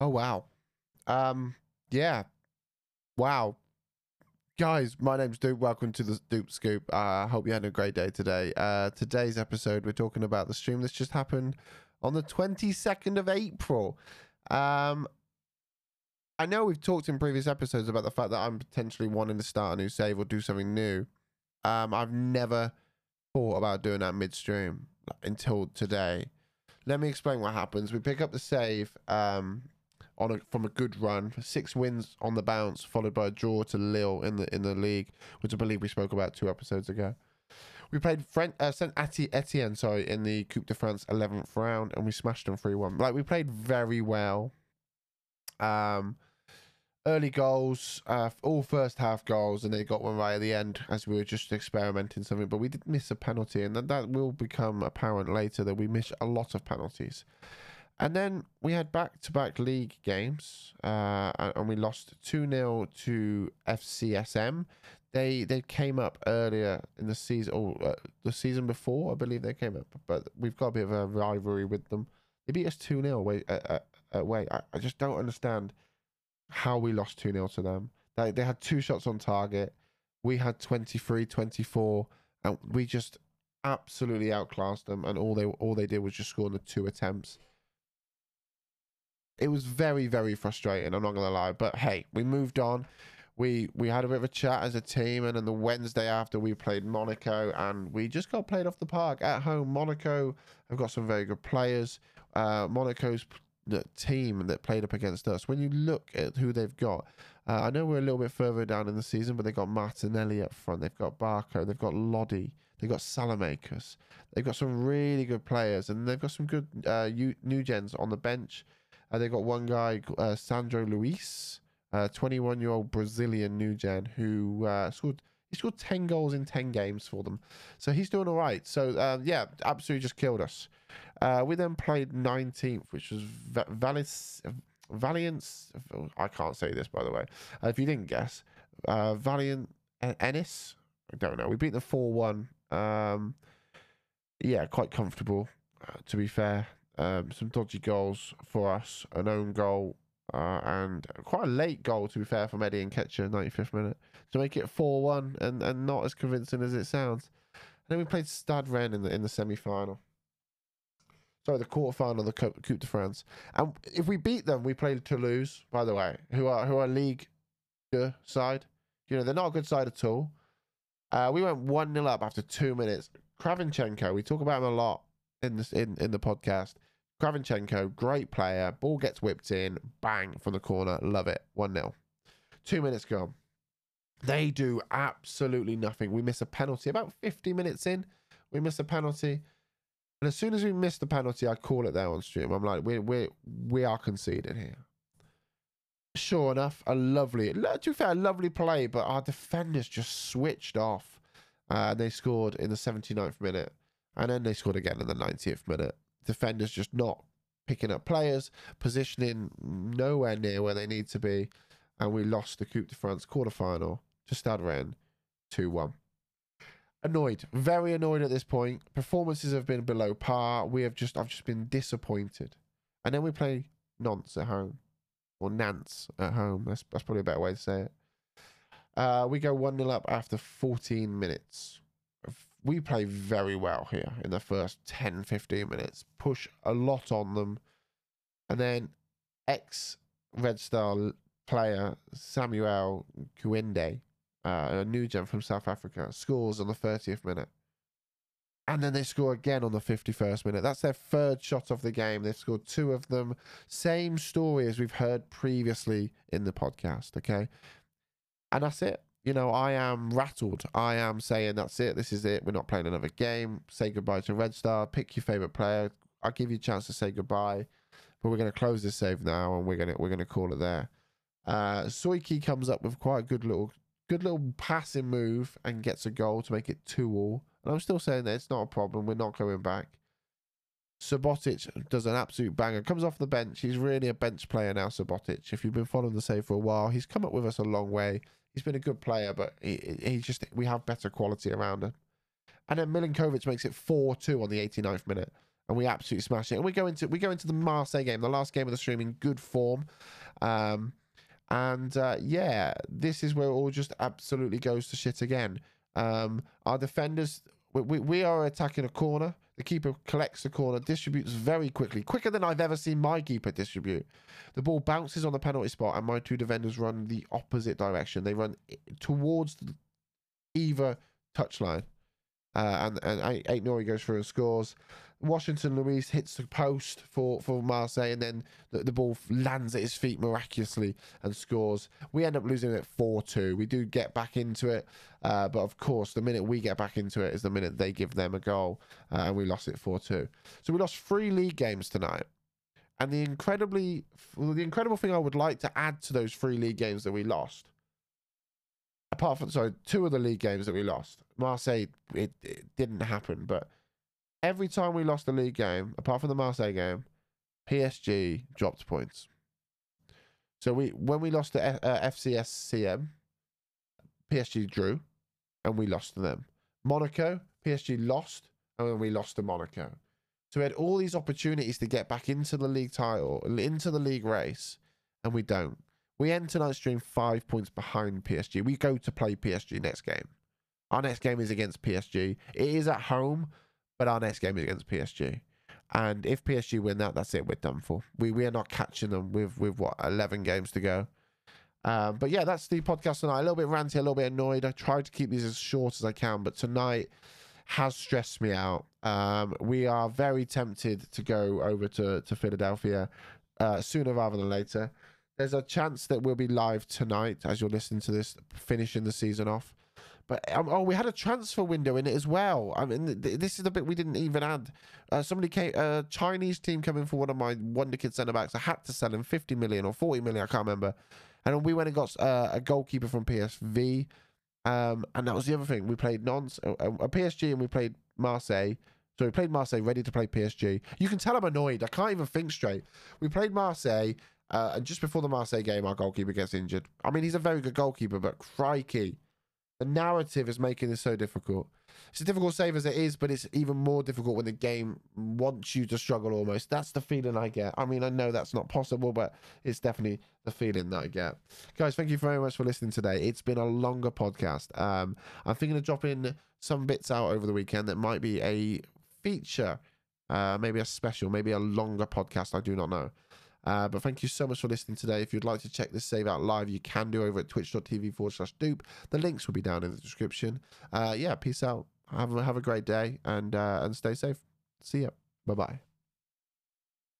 Oh wow. Um yeah. Wow. Guys, my name's Duke. Welcome to the Duke Scoop. I uh, hope you had a great day today. Uh today's episode we're talking about the stream that's just happened on the 22nd of April. Um I know we've talked in previous episodes about the fact that I'm potentially wanting to start a new save or do something new. Um I've never thought about doing that midstream until today. Let me explain what happens. We pick up the save um, on a, from a good run, six wins on the bounce, followed by a draw to Lille in the in the league, which I believe we spoke about two episodes ago. We played Fren- uh, Saint Etienne, sorry, in the Coupe de France 11th round, and we smashed them 3 1. Like, we played very well. Um, early goals, uh, all first half goals, and they got one right at the end as we were just experimenting something. But we did miss a penalty, and that, that will become apparent later that we missed a lot of penalties. And then we had back to back league games, uh, and we lost 2 0 to FCSM. They they came up earlier in the season, or uh, the season before, I believe they came up, but we've got a bit of a rivalry with them. They beat us 2 0 away. Uh, away. I, I just don't understand how we lost 2 0 to them. They, they had two shots on target. We had 23, 24, and we just absolutely outclassed them. And all they all they did was just score on the two attempts. It was very, very frustrating. I'm not gonna lie, but hey, we moved on. We we had a bit of a chat as a team, and then the Wednesday after we played Monaco, and we just got played off the park at home. Monaco have got some very good players. Uh, Monaco's the team that played up against us. When you look at who they've got, uh, I know we're a little bit further down in the season, but they've got Martinelli up front, they've got Barco, they've got Lodi, they've got Saelemaekers, they've got some really good players, and they've got some good uh, new gens on the bench. Uh, they've got one guy, uh, Sandro Luis, 21 year old Brazilian new gen who uh, scored he scored 10 goals in 10 games for them. So he's doing all right. So, um, yeah, absolutely just killed us. Uh, we then played 19th, which was Valis, Valiance. I can't say this, by the way. Uh, if you didn't guess, uh, Valiant Ennis. I don't know. We beat the 4 1. Um, yeah, quite comfortable, uh, to be fair. Um, some dodgy goals for us. An own goal uh, and quite a late goal, to be fair, from Eddie Nketiah, 95th minute, to make it 4 1 and, and not as convincing as it sounds. And then we played Stade Rennes in the, in the semi final. Sorry, the quarter final of the Coupe de France. And if we beat them, we play Toulouse, by the way, who are who are League side. You know, they're not a good side at all. Uh, we went 1 0 up after two minutes. Kravchenko, we talk about him a lot in this in, in the podcast. Kravchenko, great player. Ball gets whipped in. Bang from the corner. Love it. 1 0. Two minutes gone. They do absolutely nothing. We miss a penalty. About 50 minutes in, we miss a penalty. And as soon as we miss the penalty, I call it there on stream. I'm like, we we we are conceding here. Sure enough, a lovely, to be fair, a lovely play, but our defenders just switched off. Uh, they scored in the 79th minute, and then they scored again in the 90th minute defenders just not picking up players, positioning nowhere near where they need to be, and we lost the Coupe de France quarterfinal to Stade Rennes 2 1. Annoyed, very annoyed at this point. Performances have been below par. We have just, I've just been disappointed. And then we play Nantes at home, or Nantes at home. That's, that's probably a better way to say it. Uh, we go 1 0 up after 14 minutes we play very well here in the first 10, 15 minutes, push a lot on them. And then ex Red Star player Samuel Kuende, uh, a new gen from South Africa, scores on the 30th minute. And then they score again on the 51st minute. That's their third shot of the game. They've scored two of them. Same story as we've heard previously in the podcast, okay? And that's it you know, I am rattled. I am saying that's it. This is it. We're not playing another game. Say goodbye to Red Star. Pick your favorite player. I'll give you a chance to say goodbye, but we're going to close this save now, and we're going to we're going to call it there. Uh, Soiki comes up with quite a good little good little passing move and gets a goal to make it two all. And I'm still saying that it's not a problem. We're not going back. Subotic does an absolute banger. Comes off the bench. He's really a bench player now, Subotic. If you've been following the save for a while, he's come up with us a long way he's been a good player, but he, he just we have better quality around him. And then Milinkovic makes it 4 2 on the 89th minute. and we absolutely smash it. And we go into we go into the Marseille game, the last game of the stream, in good form. Um, and uh, yeah, this is where it all just absolutely goes to shit again. Um, our defenders, we, we, we are attacking a corner. The keeper collects the corner, distributes very quickly, quicker than I've ever seen my keeper distribute. The ball bounces on the penalty spot, and my two defenders run the opposite direction. They run towards the either touchline. Uh, and and Aït-Nouri goes through and scores. Washington Luis hits the post for, for Marseille, and then the, the ball lands at his feet miraculously and scores. We end up losing it 4 2. We do get back into it, uh, but of course, the minute we get back into it is the minute they give them a goal, uh, and we lost it 4 2. So we lost three league games tonight. And the incredibly, the incredible thing I would like to add to those three league games that we lost, apart from sorry, two of the league games that we lost, Marseille, it, it didn't happen, but every time we lost a league game, apart from the Marseille game, PSG dropped points. So we when we lost to F- uh, FCSCM, PSG drew, and we lost to them. Monaco, PSG lost, and then we lost to Monaco. So we had all these opportunities to get back into the league title, into the league race, and we don't. We end tonight's stream five points behind PSG. We go to play PSG next game. Our next game is against PSG. It is at home, but our next game is against PSG. And if PSG win that, that's it. We're done for. We we are not catching them with with what eleven games to go. Um, but yeah, that's the podcast tonight. A little bit ranty, a little bit annoyed. I tried to keep these as short as I can, but tonight has stressed me out. Um, we are very tempted to go over to to Philadelphia uh, sooner rather than later. There's a chance that we'll be live tonight as you're listening to this, finishing the season off. But um, oh, we had a transfer window in it as well. I mean, th- this is the bit we didn't even add. Uh, somebody came, a uh, Chinese team coming for one of my wonder kid centre backs. I had to sell him 50 million or 40 million, I can't remember. And we went and got uh, a goalkeeper from PSV. Um, and that was the other thing. We played Nantes, a, a PSG, and we played Marseille. So we played Marseille, ready to play PSG. You can tell I'm annoyed. I can't even think straight. We played Marseille, uh, and just before the Marseille game, our goalkeeper gets injured. I mean, he's a very good goalkeeper, but crikey, the narrative is making this so difficult. It's a difficult save as it is, but it's even more difficult when the game wants you to struggle almost. That's the feeling I get. I mean, I know that's not possible, but it's definitely the feeling that I get. Guys, thank you very much for listening today. It's been a longer podcast. Um, I'm thinking of dropping some bits out over the weekend that might be a feature, uh, maybe a special, maybe a longer podcast. I do not know. Uh, but thank you so much for listening today. If you'd like to check this save out live, you can do over at twitch.tv forward slash duke. The links will be down in the description. Uh, yeah, peace out. Have, a, have a great day and uh, and stay safe. See ya. Bye bye.